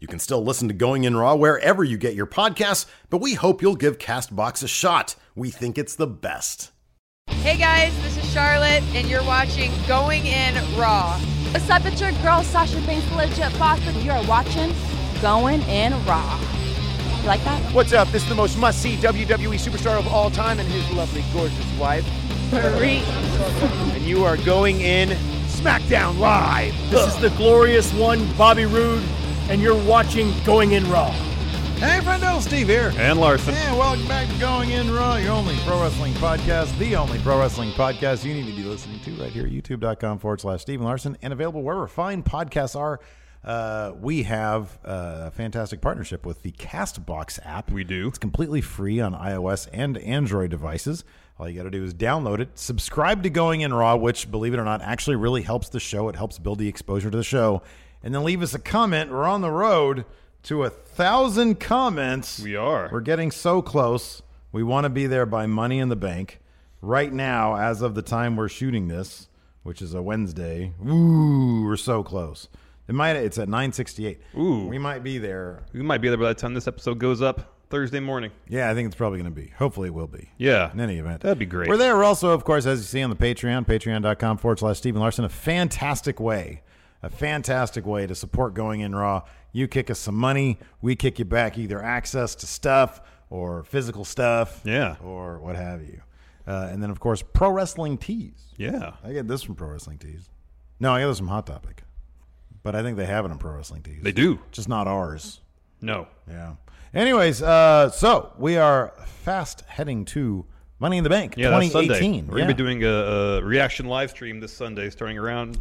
You can still listen to Going In Raw wherever you get your podcasts, but we hope you'll give Castbox a shot. We think it's the best. Hey guys, this is Charlotte, and you're watching Going In Raw. What's up? It's your girl Sasha Banks, legit boss, and you're watching Going In Raw. You like that? What's up? This is the most must-see WWE superstar of all time and his lovely, gorgeous wife. Maryse. And you are going in SmackDown Live. This is the glorious one, Bobby Roode, and you're watching Going In Raw. Hey, friendo, Steve here. And Larson. And welcome back to Going In Raw, your only pro wrestling podcast, the only pro wrestling podcast you need to be listening to right here at youtube.com forward slash Steven Larson and available wherever fine podcasts are. Uh, we have uh, a fantastic partnership with the Castbox app. We do. It's completely free on iOS and Android devices. All you got to do is download it, subscribe to Going In Raw, which, believe it or not, actually really helps the show. It helps build the exposure to the show. And then leave us a comment. We're on the road to a thousand comments. We are. We're getting so close. We want to be there by Money in the Bank. Right now, as of the time we're shooting this, which is a Wednesday, ooh, we're so close. It might. It's at nine sixty-eight. Ooh. we might be there. We might be there by the time this episode goes up Thursday morning. Yeah, I think it's probably going to be. Hopefully, it will be. Yeah. In any event, That'd be great. We're there. Also, of course, as you see on the Patreon, patreon.com forward slash Stephen Larson, a fantastic way, a fantastic way to support Going In Raw. You kick us some money, we kick you back either access to stuff or physical stuff, Yeah. or what have you. Uh, and then, of course, Pro Wrestling Tees. Yeah. I get this from Pro Wrestling Tees. No, I get this from Hot Topic, but I think they have it on Pro Wrestling Tees. They do. just not ours. No. Yeah. Anyways, uh, so we are fast heading to Money in the Bank Yeah, 2018. Sunday. We're yeah. going to be doing a, a reaction live stream this Sunday starting around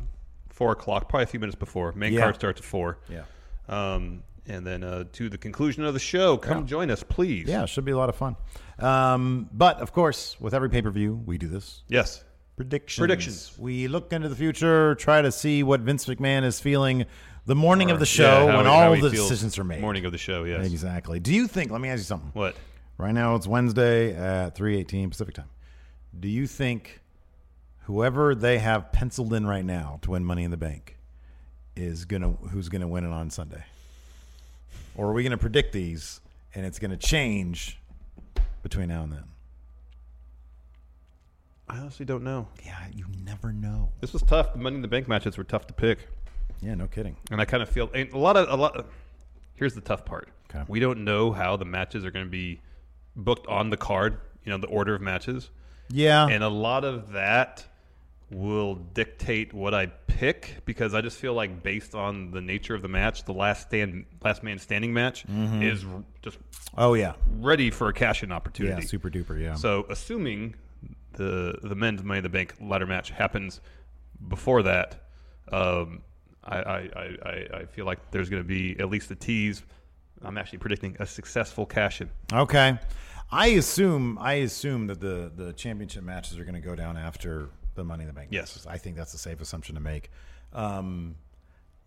4 o'clock, probably a few minutes before. Main Yeah. card starts at 4. Yeah. Um, and then uh, to the conclusion of the show, come Yeah. join us, please. Yeah, it should be a lot of fun. Um, but of course, with every pay per view, we do this Yes. predictions. Predictions. We look into the future, try to see what Vince McMahon is feeling the morning of the show yeah, when he- all how of he the decisions are made. Morning of the show, yes. Exactly. Do you think? Let me ask you something. What? Right now it's Wednesday at 3:18 Pacific time. Do you think whoever they have penciled in right now to win Money in the Bank is gonna who's gonna win it on Sunday? Or are we gonna predict these and it's gonna change between now and then? I honestly don't know. Yeah, you never know. This was tough. The Money in the Bank matches were tough to pick. Yeah, no kidding. And I kind of feel and a lot of a lot. Here's the tough part. Okay. We don't know how the matches are going to be booked on the card. You know, the order of matches, Yeah. and a lot of that will dictate what I pick because I just feel like based on the nature of the match, the last stand, last man standing match is just oh yeah. ready for a cash in opportunity. Yeah, super duper, yeah. So assuming the the men's Money in the Bank ladder match happens before that, um, I, I, I, I- I feel like there's going to be at least a tease. I'm actually predicting a successful cash in. Okay. I assume I assume that the the championship matches are going to go down after the Money in the Bank. Yes. I think that's a safe assumption to make. Um,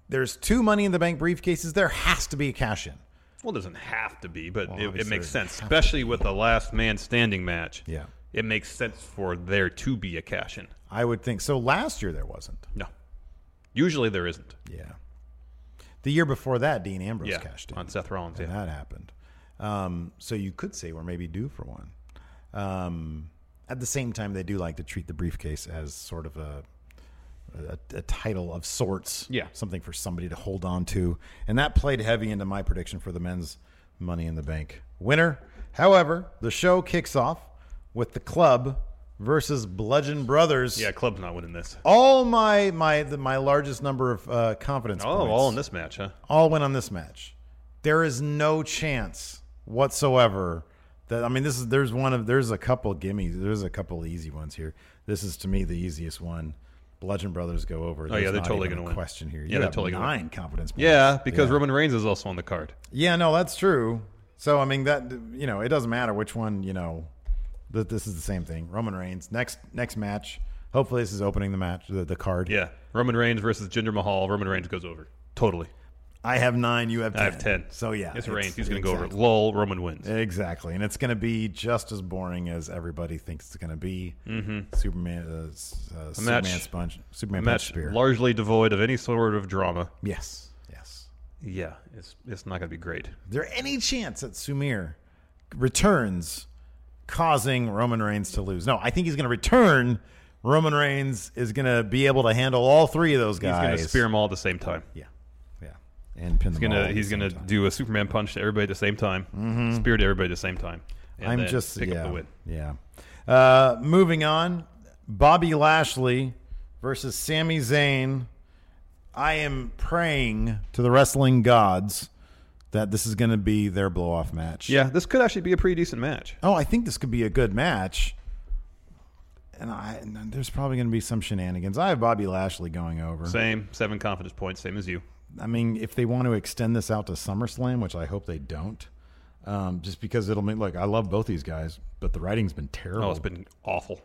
there's two Money in the Bank briefcases. There has to be a cash in. Well, it doesn't have to be, but Well, it, it makes sense, especially with the last man standing match. Yeah. it makes sense for there to be a cash in. I would think so. Last year there wasn't. No, usually there isn't. Yeah. The year before that, Dean Ambrose Yeah, cashed in. on Seth Rollins. and Yeah, that happened. Um, so you could say we're maybe due for one. Um, at the same time, they do like to treat the briefcase as sort of a a, a title of sorts. Yeah. something for somebody to hold on to, and that played heavy into my prediction for the men's Money in the Bank winner. However, the show kicks off with the club versus Bludgeon Brothers. yeah. Club's not winning this. All my my the, my largest number of uh, confidence. Oh, points all in this match, huh? all went on this match. There is no chance whatsoever that I mean this is there's one of there's a couple gimmies. There's a couple easy ones here. This is to me the easiest one. Bludgeon Brothers go over. Oh, yeah, they're not totally gonna a win. Question here. Yeah, You they're have totally gonna nine confidence points. Yeah, because Yeah. Roman Reigns is also on the card. Yeah, no, that's true. So I mean that you know it doesn't matter which one you know that this is the same thing. Roman Reigns next next match. Hopefully this is opening the match the, the card. Yeah, Roman Reigns versus Jinder Mahal. Roman Reigns goes over. Totally. I have nine. You have ten. I have ten. So yeah, it's Reigns. He's going to exactly. go over. Lol. Roman wins. Exactly, and it's going to be just as boring as everybody thinks it's going to be. Mm-hmm. Superman, uh, uh, Superman match- sponge, Superman match spear. largely devoid of any sort of drama. yes, yes. Yeah, it's it's not going to be great. Is there any chance that Samir returns, causing Roman Reigns to lose? No, I think he's going to return. Roman Reigns is going to be able to handle all three of those guys. He's going to spear them all at the same time. Yeah, and pin He's them gonna he's same gonna do a Superman punch to everybody at the same time, spear to everybody at the same time. I'm just pick yeah, up the win. yeah. Uh, moving on, Bobby Lashley versus Sami Zayn. I am praying to the wrestling gods that this is going to be their blow off match. Yeah, this could actually be a pretty decent match. Oh, I think this could be a good match. And I and there's probably going to be some shenanigans. I have Bobby Lashley going over. Same seven confidence points, same as you. I mean, if they want to extend this out to SummerSlam, which I hope they don't, um, just because it'll make look. I love both these guys, but the writing's been terrible. Oh, it's been awful.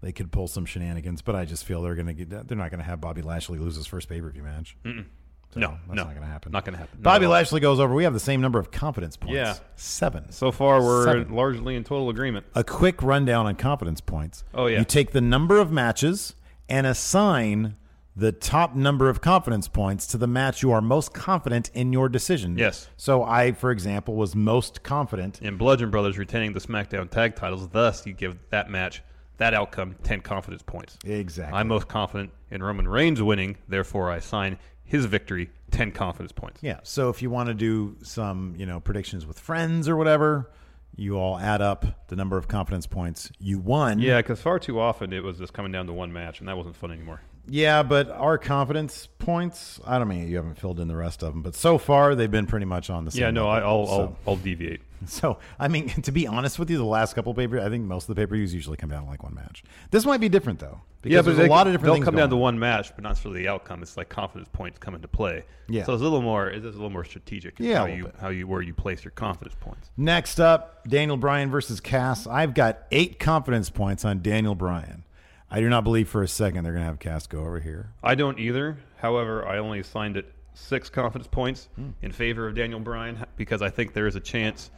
they could pull some shenanigans, but I just feel they're going to get. They're not going to have Bobby Lashley lose his first pay per view match. So no, that's no, not going to happen. Not going to happen. Bobby. Lashley goes over. We have the same number of confidence points. Yeah. seven. So far, we're Seven. largely in total agreement. a quick rundown on confidence points. Oh, yeah. You take the number of matches and assign the top number of confidence points to the match you are most confident in your decision. Yes. So I, for example, was most confident. In Bludgeon Brothers retaining the SmackDown tag titles, thus you give that match, that outcome, 10 confidence points. Exactly. I'm most confident in Roman Reigns winning, therefore I assign his victory 10 confidence points. Yeah. So if you want to do some, you know, predictions with friends or whatever, you all add up the number of confidence points you won. Yeah, because far too often it was just coming down to one match, and that wasn't fun anymore. Yeah, but our confidence points, I don't mean you haven't filled in the rest of them, but so far they've been pretty much on the same Yeah, no, I, level. I'll, So- I'll, I'll deviate. So, I mean, to be honest with you, the last couple pay per I think most of the pay per views usually come down to like one match. This might be different though, because yeah, there's they, a lot of different they'll things come down to one match, but not for the outcome. It's like confidence points come into play. Yeah. so it's a little more. It's a little more strategic. Yeah, how you how you where you place your confidence points. Next up, Daniel Bryan versus Cass. I've got eight confidence points on Daniel Bryan. I do not believe for a second they're going to have Cass go over here. I don't either. However, I only assigned it six confidence points Hmm. in favor of Daniel Bryan because I think there is a chance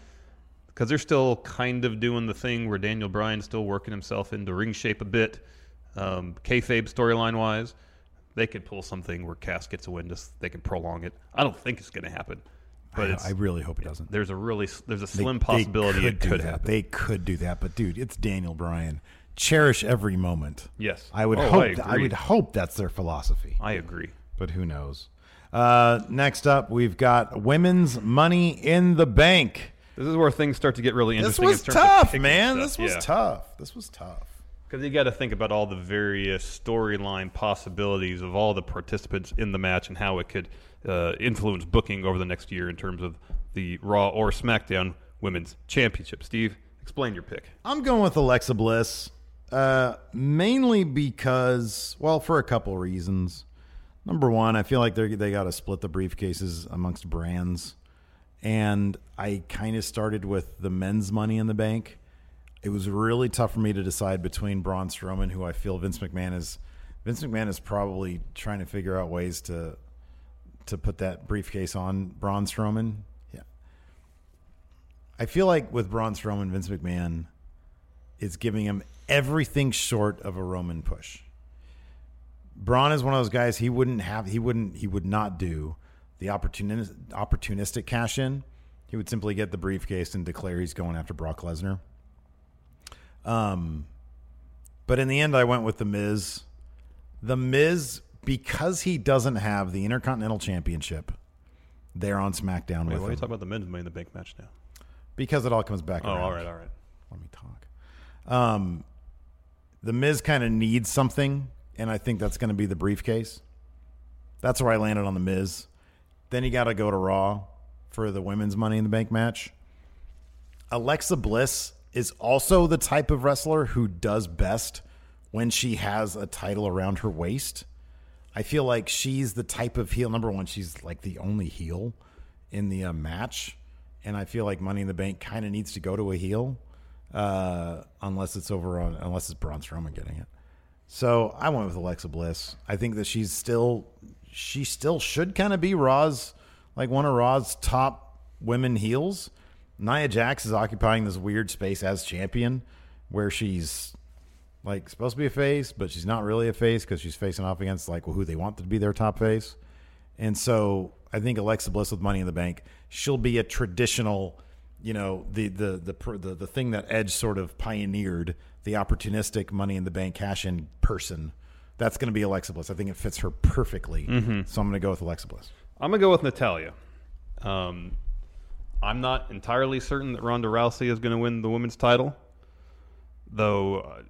because they're still kind of doing the thing where Daniel Bryan's still working himself into ring shape a bit, um, kayfabe storyline wise. They could pull something where Cass gets a win. Just they can prolong it. I don't think it's going to happen, but I, I really hope it doesn't. there's a really there's a slim they possibility could it could happen. They could do that, but dude, it's Daniel Bryan. Cherish every moment. Yes. I would Oh, hope. I agree. would hope that's their philosophy. I agree. but who knows? Uh, next up, we've got women's money in the bank. This is where things start to get really This interesting. was in terms of tough, picking man. stuff. This was Yeah. tough. This was tough. Because you got to think about all the various storyline possibilities of all the participants in the match and how it could uh, influence booking over the next year in terms of the Raw or SmackDown Women's Championship. Steve, explain your pick. I'm going with Alexa Bliss, uh, mainly because, well, for a couple reasons. Number one, I feel like they they got to split the briefcases amongst brands, and I kind of started with the men's Money in the Bank. It was really tough for me to decide between Braun Strowman, who I feel Vince McMahon is. Vince McMahon is probably trying to figure out ways to to put that briefcase on Braun Strowman. Yeah, I feel like with Braun Strowman, Vince McMahon is giving him everything short of a Roman push. Braun is one of those guys he wouldn't have he wouldn't he would not do the opportunistic opportunistic cash in. He would simply get the briefcase and declare he's going after Brock Lesnar. Um but in the end I went with the Miz. The Miz because he doesn't have the Intercontinental Championship there on SmackDown Wait, with why are you talking about the men's Money in the Bank match now? because it all comes back Oh, around. all right, all right. Let me talk. Um, the Miz kind of needs something, and I think that's going to be the briefcase. That's where I landed on the Miz. Then you got to go to Raw for the women's Money in the Bank match. Alexa Bliss is also the type of wrestler who does best when she has a title around her waist. I feel like she's the type of heel. Number one, she's like the only heel in the uh, match, and I feel like Money in the Bank kind of needs to go to a heel, uh, unless it's over on unless it's Braun Strowman getting it. So I went with Alexa Bliss. I think that she's still she still should kind of be Raw's like one of Raw's top women heels. Nia Jax is occupying this weird space as champion, where she's like supposed to be a face, but she's not really a face because she's facing off against like who they want to be their top face. And so I think Alexa Bliss with Money in the Bank, she'll be a traditional, you know, the the the the, the thing that Edge sort of pioneered, the opportunistic Money in the Bank cash in person. That's going to be Alexa Bliss. I think it fits her perfectly. So I'm going to go with Alexa Bliss. I'm gonna go with Natalya. Um, I'm not entirely certain that Ronda Rousey is gonna win the women's title, though. Uh,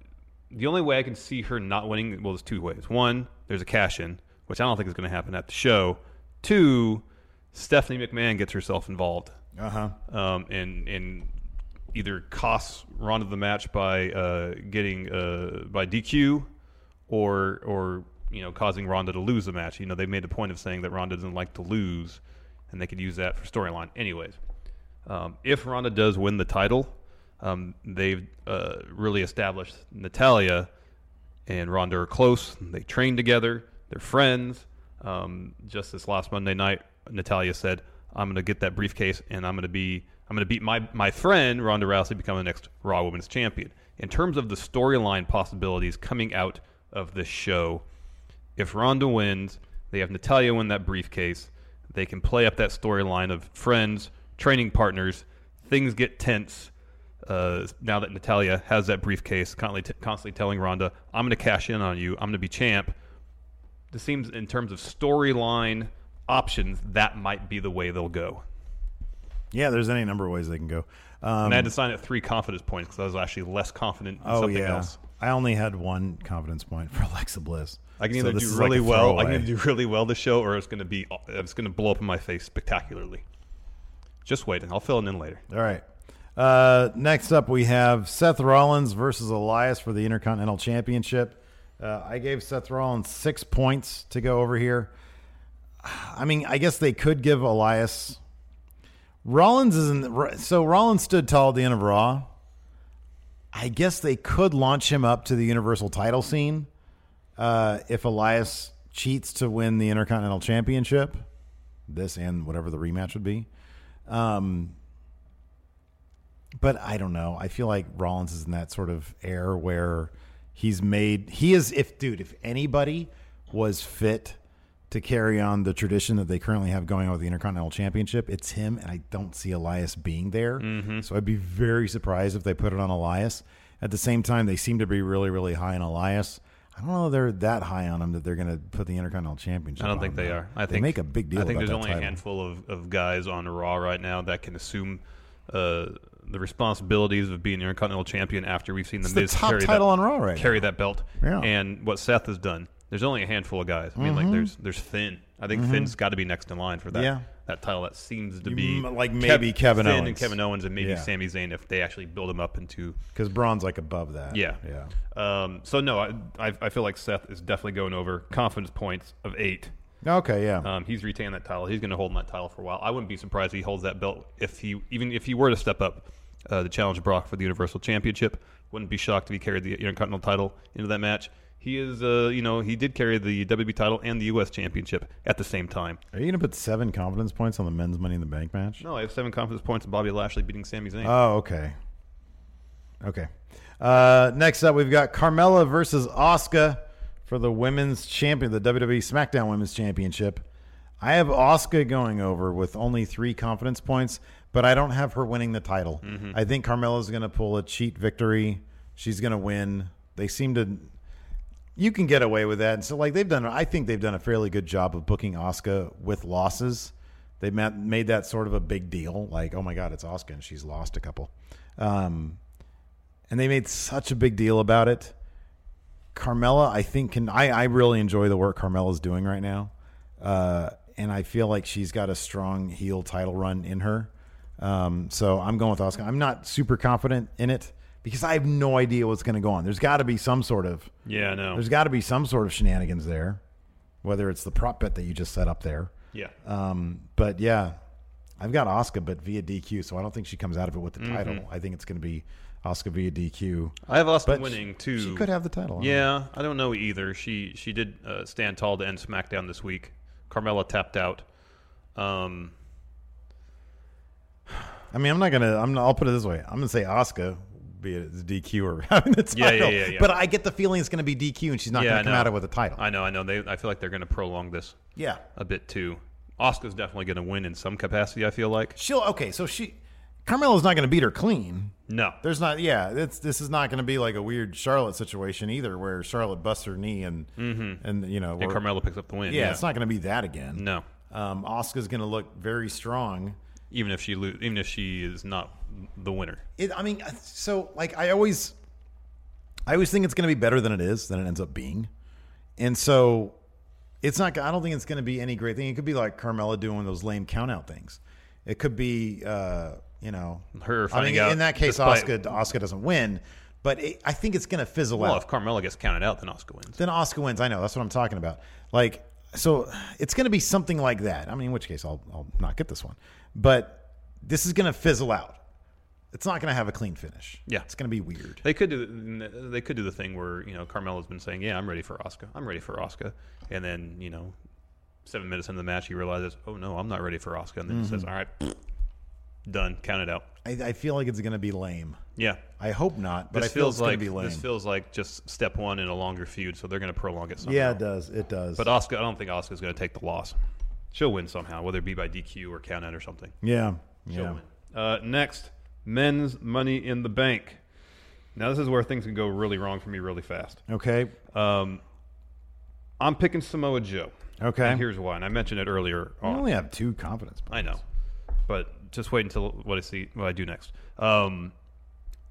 the only way I can see her not winning, well, there's two ways. One, there's a cash in, which I don't think is going to happen at the show. Two, Stephanie McMahon gets herself involved Uh huh. um, and and either costs Ronda the match by uh, getting uh, by DQ or or you know causing Ronda to lose the match. You know they made a point of saying that Ronda doesn't like to lose, and they could use that for storyline. Anyways, um, if Ronda does win the title, um, they've uh, really established Natalya and Ronda are close. They train together. They're friends. Um, just this last Monday night, Natalya said, "I'm going to get that briefcase, and I'm going to be, I'm going to beat my my friend Ronda Rousey, become the next Raw Women's Champion." In terms of the storyline possibilities coming out of this show, if Ronda wins, they have Natalya win that briefcase. They can play up that storyline of friends, training partners. Things get tense uh, now that Natalya has that briefcase, constantly, t- constantly telling Ronda, "I'm going to cash in on you. I'm going to be champ." This seems, in terms of storyline options, that might be the way they'll go. Yeah, there's any number of ways they can go. Um, And I had to sign at three confidence points because I was actually less confident in oh something yeah, else. I only had one confidence point for Alexa Bliss. I can either this do is like really well. I can do really well this show, or it's going to be it's going to blow up in my face spectacularly. Just wait, and I'll fill it in later. All right. Uh, next up, we have Seth Rollins versus Elias for the Intercontinental Championship. Uh, I gave Seth Rollins six points to go over here. I mean, I guess they could give Elias. Rollins isn't so. Rollins stood tall at the end of Raw. I guess they could launch him up to the Universal Title scene uh, if Elias cheats to win the Intercontinental Championship. This and whatever the rematch would be. Um, but I don't know. I feel like Rollins is in that sort of air where he's made he is if dude, if anybody was fit to carry on the tradition that they currently have going on with the Intercontinental Championship, it's him, and I don't see Elias being there. So I'd be very surprised if they put it on Elias. At the same time, they seem to be really, really high on Elias. I don't know if they're that high on him that they're going to put the Intercontinental Championship. I don't on think they are. I think They think make a big deal. I think there's only a handful of, of guys on Raw right now that can assume uh, the responsibilities of being the Intercontinental Champion after we've seen the It's the Miz top carry title that, on Raw right carry now. that belt. Yeah. And what Seth has done. There's only a handful of guys. I mean, like there's there's Finn. I think Finn's got to be next in line for that Mm-hmm. Yeah. that title. That seems to You be m- like maybe Kevin Finn and Owens. Kevin Owens and maybe Yeah. Sami Zayn if they actually build him up into because Braun's like above that. yeah. yeah. Um, so no, I, I I feel like Seth is definitely going over confidence points of eight. Okay, yeah. Um, he's retained that title. He's going to hold that title for a while. I wouldn't be surprised if he holds that belt if he even if he were to step up uh, to challenge Brock for the Universal Championship. Wouldn't be shocked if he carried the Intercontinental title into that match. He is, uh, you know, he did carry the WWE title and the U.S. Championship at the same time. Are you going to put seven confidence points on the men's Money in the Bank match? No, I have seven confidence points of Bobby Lashley beating Sami Zayn. Oh, okay. Okay. Uh, next up, we've got Carmella versus Asuka for the women's champion, the WWE SmackDown Women's Championship. I have Asuka going over with only three confidence points, but I don't have her winning the title. I think Carmella's going to pull a cheat victory. She's going to win. They seem to. You can get away with that. And so, like they've done, I think they've done a fairly good job of booking Asuka with losses. They ma- made that sort of a big deal. Like, oh my God, it's Asuka and she's lost a couple. Um, and they made such a big deal about it. Carmella, I think, can I, I really enjoy the work Carmella's doing right now. Uh, and I feel like she's got a strong heel title run in her. Um, so I'm going with Asuka. I'm not super confident in it because I have no idea what's going to go on. There's got to be some sort of Yeah, I know. there's got to be some sort of shenanigans there, whether it's the prop bet that you just set up there. Yeah. Um, but yeah, I've got Asuka, but via DQ, so I don't think she comes out of it with the title. I think it's going to be Asuka via DQ. I have Asuka winning she- too. She could have the title. Yeah, I don't know either. She she did uh, stand tall to end SmackDown this week. Carmella tapped out. Um, I mean, I'm not gonna. I'm. Not, I'll put it this way. I'm gonna say Asuka, be as DQ or having the Yeah, yeah, title. yeah, yeah. But I get the feeling it's gonna be DQ, and she's not yeah, gonna I come know. out with a title. I know, I know. They, I feel like they're going to prolong this yeah. a bit too. Asuka's definitely going to win in some capacity. I feel like. She'll. Okay, so she. Carmella's not gonna beat her clean. No, There's not. Yeah, it's this is not gonna be like a weird Charlotte situation either, where Charlotte busts her knee and and you know Mm-hmm. and Carmella picks up the win. Yeah, Yeah, it's not gonna be that again. No, Um, Asuka's gonna look very strong. Even if she lo- even if she is not the winner. It, I mean, so like I always, I always think it's going to be better than it is than it ends up being, and so it's not. I don't think it's going to be any great thing. It could be like Carmella doing those lame count out things. It could be, uh, you know, Her I mean, out in that case, Asuka Asuka doesn't win, but it, I think it's going to fizzle Well, out. if Carmella gets counted out, then Asuka wins. then Asuka wins. I know that's what I'm talking about. Like, so it's going to be something like that. I mean, in which case I'll I'll not get this one, but this is going to fizzle out. It's not going to have a clean finish. Yeah. it's going to be weird. They could do they could do the thing where you know Carmella's been saying, "Yeah, I'm ready for Asuka. I'm ready for Asuka," and then you know, seven minutes into the match, he realizes, "Oh no, I'm not ready for Asuka," and then he says, Mm-hmm. "All right, done, count it out." I, I feel like it's going to be lame. Yeah, I hope not, but this I feel feels like be lame. this feels like just step one in a longer feud, so they're going to prolong it somehow. yeah, it does. It does. But Asuka, I don't think Asuka's going to take the loss. She'll win somehow, whether it be by DQ or count out or something. yeah, She'll yeah. win. Uh, next, men's Money in the Bank. Now this is where things can go really wrong for me really fast. Okay. Um, I'm picking Samoa Joe. Okay. And here's why. And I mentioned it earlier. I only have two confidence. points. I know, but just wait until what I see, what I do next. Um,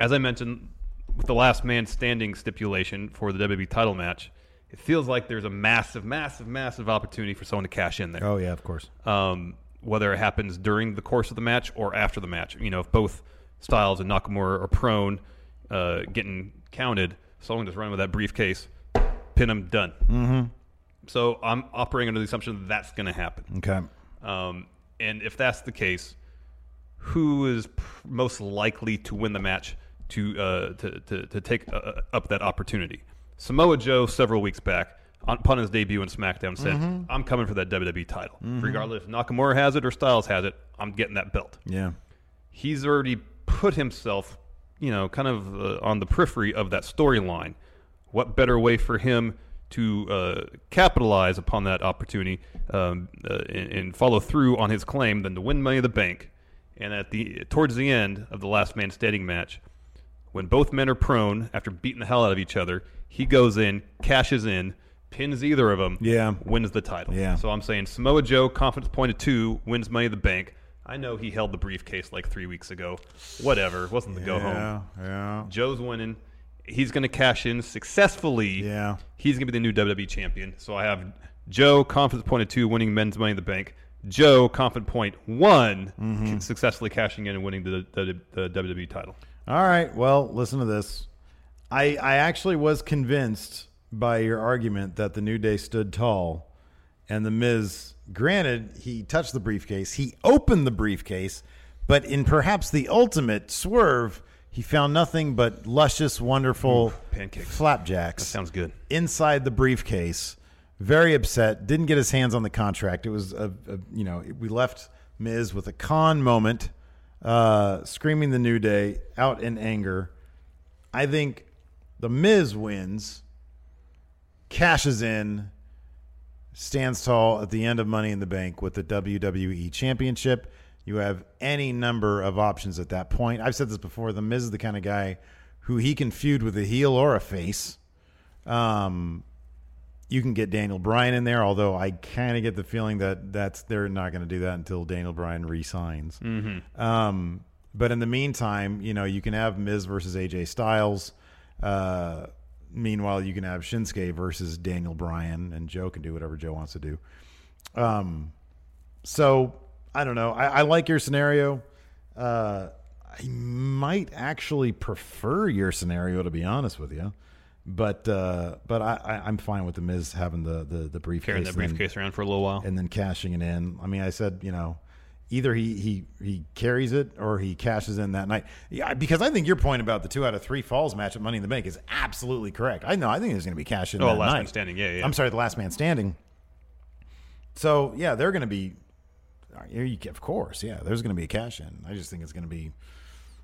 as I mentioned, with the last man standing stipulation for the WWE title match, it feels like there's a massive, massive, massive opportunity for someone to cash in there. Oh yeah, of course. Um, whether it happens during the course of the match or after the match, you know, if both Styles and Nakamura are prone, uh, getting counted, someone just running with that briefcase, pin them, done. Mm-hmm. So I'm operating under the assumption that that's going to happen. Okay. Um, and if that's the case, who is pr- most likely to win the match to uh, to, to, to take uh, up that opportunity? Samoa Joe, several weeks back, on, upon his debut in SmackDown, said, "I'm coming for that WWE title, regardless if Nakamura has it or Styles has it. I'm getting that belt." Yeah. He's already put himself, you know, kind of uh, on the periphery of that storyline. What better way for him to uh, capitalize upon that opportunity um, uh, and, and follow through on his claim than to win Money in the Bank? And at the towards the end of the Last Man Standing match, when both men are prone after beating the hell out of each other, he goes in, cashes in, pins either of them, Yeah. wins the title. Yeah. So I'm saying Samoa Joe, confidence point of two, wins Money in the Bank. I know he held the briefcase like three weeks ago. Whatever, wasn't the go home. Yeah. Yeah. Joe's winning. He's going to cash in successfully. Yeah. He's going to be the new WWE champion. So I have Joe, confidence point of two, winning men's Money in the Bank. Joe, confidence point one, Mm-hmm. successfully cashing in and winning the, the, the WWE title. All right. Well, listen to this. I I actually was convinced by your argument that the New Day stood tall, and the Miz. Granted, he touched the briefcase. He opened the briefcase, but in perhaps the ultimate swerve, he found nothing but luscious, wonderful Ooh, pancakes. flapjacks. That sounds good. inside the briefcase. Very upset. Didn't get his hands on the contract. It was a, a you know we left Miz with a con moment, uh, screaming the New Day out in anger, I think the Miz wins, cashes in, stands tall at the end of Money in the Bank with the WWE Championship. You have any number of options at that point. I've said this before. The Miz is the kind of guy who he can feud with a heel or a face. Um, you can get Daniel Bryan in there, although I kind of get the feeling that that's they're not going to do that until Daniel Bryan resigns. Mm-hmm. Um, but in the meantime, you know, you can have Miz versus AJ Styles. Uh, meanwhile, you can have Shinsuke versus Daniel Bryan, and Joe can do whatever Joe wants to do. Um, so I don't know. I, I like your scenario. Uh, I might actually prefer your scenario, to be honest with you. But uh, but I, I, I'm fine with the Miz having the the, the briefcase, Carrying that and then- briefcase around for a little while. and then cashing it in. I mean, I said, you know, either he he he carries it or he cashes in that night. Yeah, because I think your point about the two out of three falls match at Money in the Bank is absolutely correct. I know. I think there's going to be cash in. Oh, that last night. man standing. Yeah, yeah. I'm sorry, the last man standing. So yeah, they're going to be. Of course, yeah. There's going to be a cash in. I just think it's going to be.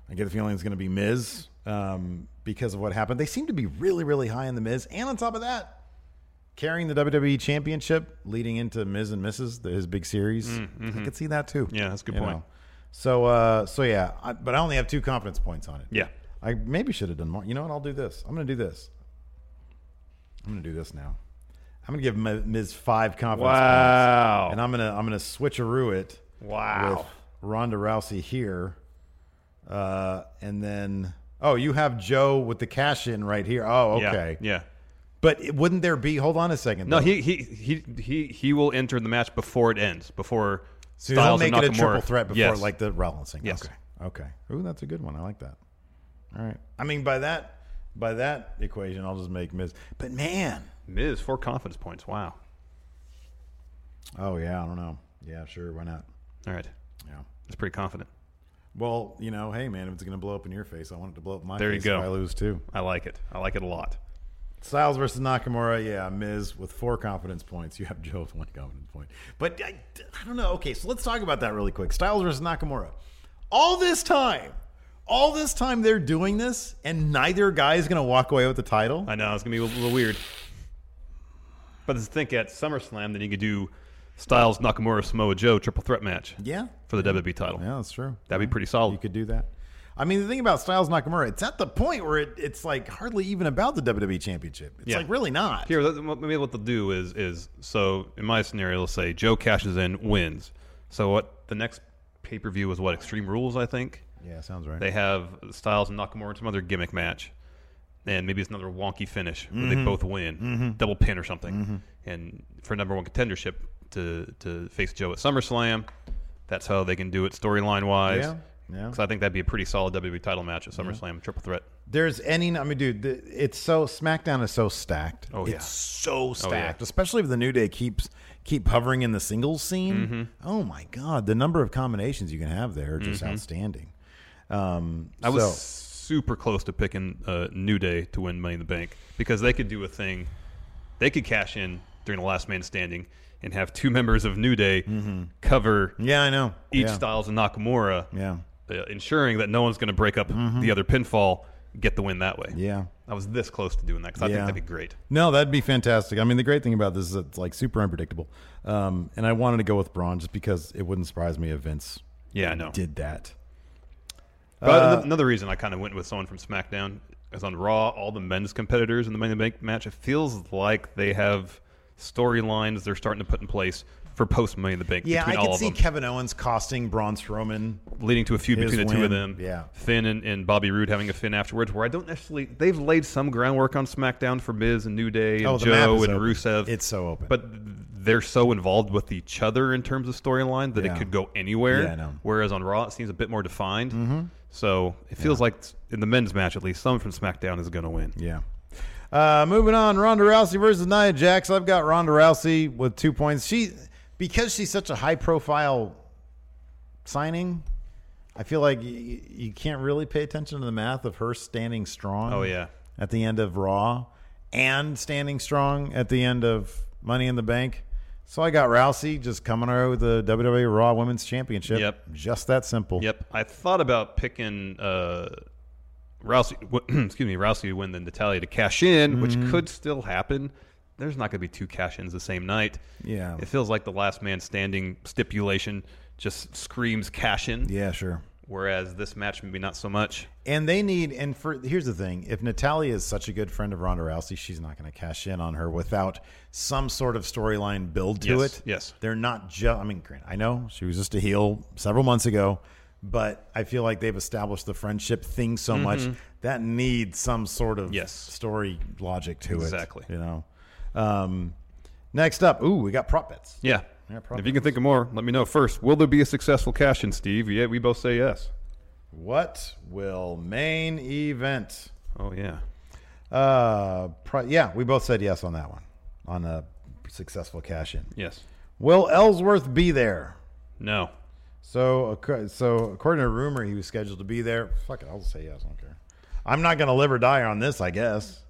I get the feeling it's going to be Miz um, because of what happened. They seem to be really, really high in the Miz, and on top of that, carrying the WWE Championship, leading into Miz and Mrs. his big series. I could see that too. Mm, mm-hmm. Yeah, that's a good point. know. So, uh, so yeah, I, but I only have two confidence points on it. Yeah. I maybe should have done more. You know what? I'll do this. I'm going to do this. I'm going to do this now. I'm going to give Mi- Miz five confidence Wow. points, and I'm going to I'm going to switcheroo it. Wow. With Ronda Rousey here, uh, and then oh, you have Joe with the cash in right here. Oh, Yeah, okay. Yeah. But wouldn't there be? Hold on a second. No, though. he, he he he he will enter the match before it ends. Before So he'll Styles make and it a triple threat before Yes. like the Rollins thing. Yes. Okay. Okay. Ooh, that's a good one. I like that. All right. I mean, by that by that equation, I'll just make Miz. But man, Miz four confidence points. Wow. oh yeah, I don't know. Yeah, sure. Why not? All right. Yeah. it's pretty confident. Well, you know, hey man, if it's going to blow up in your face, I want it to blow up in my There you face go. if I lose too. I like it. I like it a lot. Styles versus Nakamura, yeah, Miz with four confidence points. You have Joe with one confidence point. But I, I don't know. Okay, so let's talk about that really quick. Styles versus Nakamura. All this time, all this time they're doing this, and neither guy is going to walk away with the title. I know it's gonna be a little weird. But to think at SummerSlam, then you could do Styles Nakamura Samoa Joe triple threat match Yeah, for the WWE title. yeah, that's true. That'd be pretty solid. You could do that. I mean, the thing about Styles Nakamura, it's at the point where it, it's like hardly even about the WWE Championship. It's Yeah. like really not. Here, maybe what they'll do is is so in my scenario, let's say Joe cashes in, wins. So what the next pay per view is what Extreme Rules, I think. yeah, sounds right. They have Styles and Nakamura in some other gimmick match, and maybe it's another wonky finish where Mm-hmm. they both win, double pin or something, and for number one contendership to to face Joe at SummerSlam. That's how they can do it storyline wise. Yeah, yeah. Because I think that'd be a pretty solid WWE title match at SummerSlam, triple threat. There's any, I mean, dude, the, it's so SmackDown is so stacked. Oh, it's yeah. so stacked, yeah. especially if the New Day keeps keep hovering in the singles scene. Mm-hmm. Oh my God, the number of combinations you can have there are just outstanding. Um, I was so- super close to picking uh, New Day to win Money in the Bank because they could do a thing. They could cash in during the last man standing and have two members of New Day cover yeah, I know. each Mm-hmm. yeah. Styles and Nakamura, Yeah, uh, ensuring that no one's going to break up the other pinfall, get the win that way. yeah. I was this close to doing that because I Yeah. think that'd be great. No, that'd be fantastic. I mean, the great thing about this is it's like super unpredictable. Um, and I wanted to go with Braun just because it wouldn't surprise me if Vince Yeah, I know. did that. But Uh, another reason I kind of went with someone from SmackDown is on Raw. All the men's competitors in the Money in the Bank match, it feels like they have storylines they're starting to put in place for post Money in the Bank. Yeah, I could see them, Kevin Owens costing Braun Strowman. leading to a feud between the two of them. yeah. Finn and, and Bobby Roode having a Finn afterwards. Where I don't necessarily they've laid some groundwork on SmackDown for Miz and New Day and Oh, Joe and open. Rusev. It's so open. but they're so involved with each other in terms of storyline that Yeah. it could go anywhere. Yeah, I know. Whereas on Raw, it seems a bit more defined. Mm-hmm. So it feels like in the men's match, at least, someone from SmackDown is going to win. Yeah. Uh, moving on, Ronda Rousey versus Nia Jax. I've got Ronda Rousey with two points. She because she's such a high profile signing. I feel like y- you can't really pay attention to the math of her standing strong. Oh, yeah. at the end of Raw and standing strong at the end of Money in the Bank. So I got Rousey just coming out with the WWE Raw Women's Championship. Yep. just that simple. Yep. I thought about picking uh, Rousey, w- excuse me, Rousey would win then Natalya to cash in, Mm-hmm. which could still happen. There's not going to be two cash ins the same night. Yeah. It feels like the last man standing stipulation just screams cash in. Yeah, sure. Whereas this match, maybe not so much. And they need, and for here's the thing: if Natalya is such a good friend of Ronda Rousey, she's not going to cash in on her without some sort of storyline build to Yes, it. yes. they're not just. I mean, granted, I know she was just a heel several months ago, but I feel like they've established the friendship thing so much that needs some sort of Mm-hmm. Yes. story logic to Exactly. it. Exactly. You know. Um, next up, ooh, we got prop bets. Yeah. Yeah, if probably. you can think of more, let me know first. Will there be a successful cash in, Steve? Yeah, we both say yes. What will main event? Oh, yeah. Uh, pro- yeah, we both said yes on that one, on a successful cash in. Yes. Will Ellsworth be there? No. So, so according to rumor, he was scheduled to be there. Fuck it, I'll say yes. I don't care. I'm not going to live or die on this. I guess.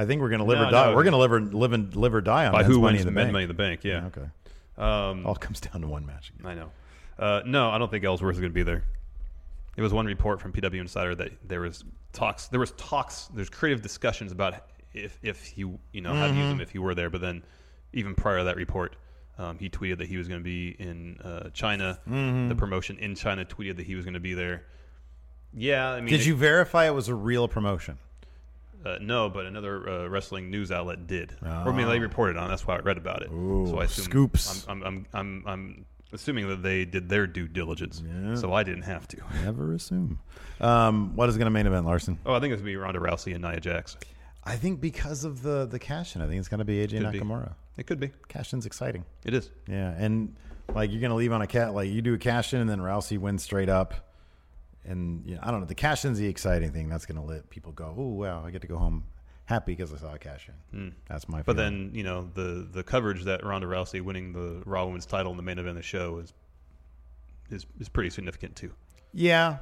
I think we're going to live No, or die. no. We're going to live or live and live or die on By who money wins in the bank. Money in the Bank? Yeah. Okay. Um, All comes down to one match. I know. Uh, no, I don't think Ellsworth is going to be there. It was one report from PW Insider that there was talks. There was talks. There's creative discussions about if if he you know how to use Mm-hmm. him if he were there. But then even prior to that report, um, he tweeted that he was going to be in uh, China. Mm-hmm. The promotion in China tweeted that he was going to be there. Yeah, I mean, Did it- you verify it was a real promotion? Uh, no, but another uh, wrestling news outlet did. Or I mean, they reported on. it. That's why I read about it. Ooh, so I assume, scoops. I'm, I'm, I'm, I'm, I'm assuming that they did their due diligence. So I didn't have to. Never assume. Um, what is going to main event, Larson? Oh, I think it's gonna be Ronda Rousey and Nia Jax. I think because of the the cash in, I think it's going to be AJ Could be. Nakamura. It could be. Cash in's exciting. It is. Yeah, and like you're gonna leave on a cat like you do a cash in and then Rousey wins straight up, and you know, I don't know the cash in's the exciting thing that's gonna let people go. Oh wow, I get to go home happy because I saw a cash in. Hmm. That's my. But feeling. then you know the the coverage that Ronda Rousey winning the Raw Women's title in the main event of the show is is is pretty significant too. yeah,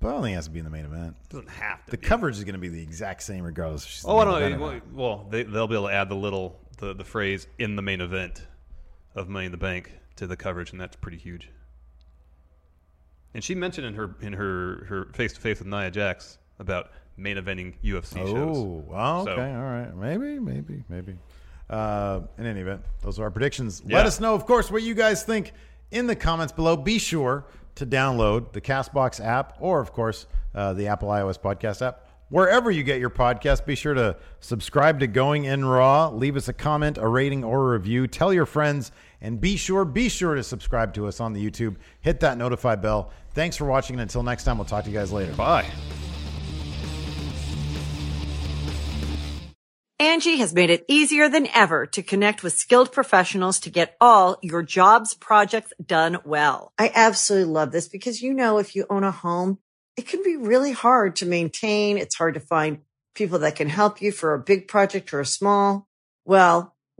but I don't think it has to be in the main event. doesn't have to. The be. coverage is gonna be the exact same regardless. If she's Oh, I don't know. Well, well, they they'll be able to add the little the the phrase in the main event of Money in the Bank to the coverage, and that's pretty huge. And she mentioned in her in her her face to face with Nia Jax about main eventing UFC shows. Oh, well, So- okay, all right, maybe, maybe, maybe. Uh, in any event, those are our predictions. Yeah. Let us know, of course, what you guys think in the comments below. Be sure to download the Castbox app, or of course, uh, the Apple iOS podcast app. Wherever you get your podcast, be sure to subscribe to Going In Raw. Leave us a comment, a rating, or a review. Tell your friends, and be sure, be sure to subscribe to us on the YouTube. Hit that notify bell. Thanks for watching, and until next time, we'll talk to you guys later. Bye. Angie has made it easier than ever to connect with skilled professionals to get all your jobs projects done well. I absolutely love this because, you know, if you own a home, it can be really hard to maintain. It's hard to find people that can help you for a big project or a small. Well,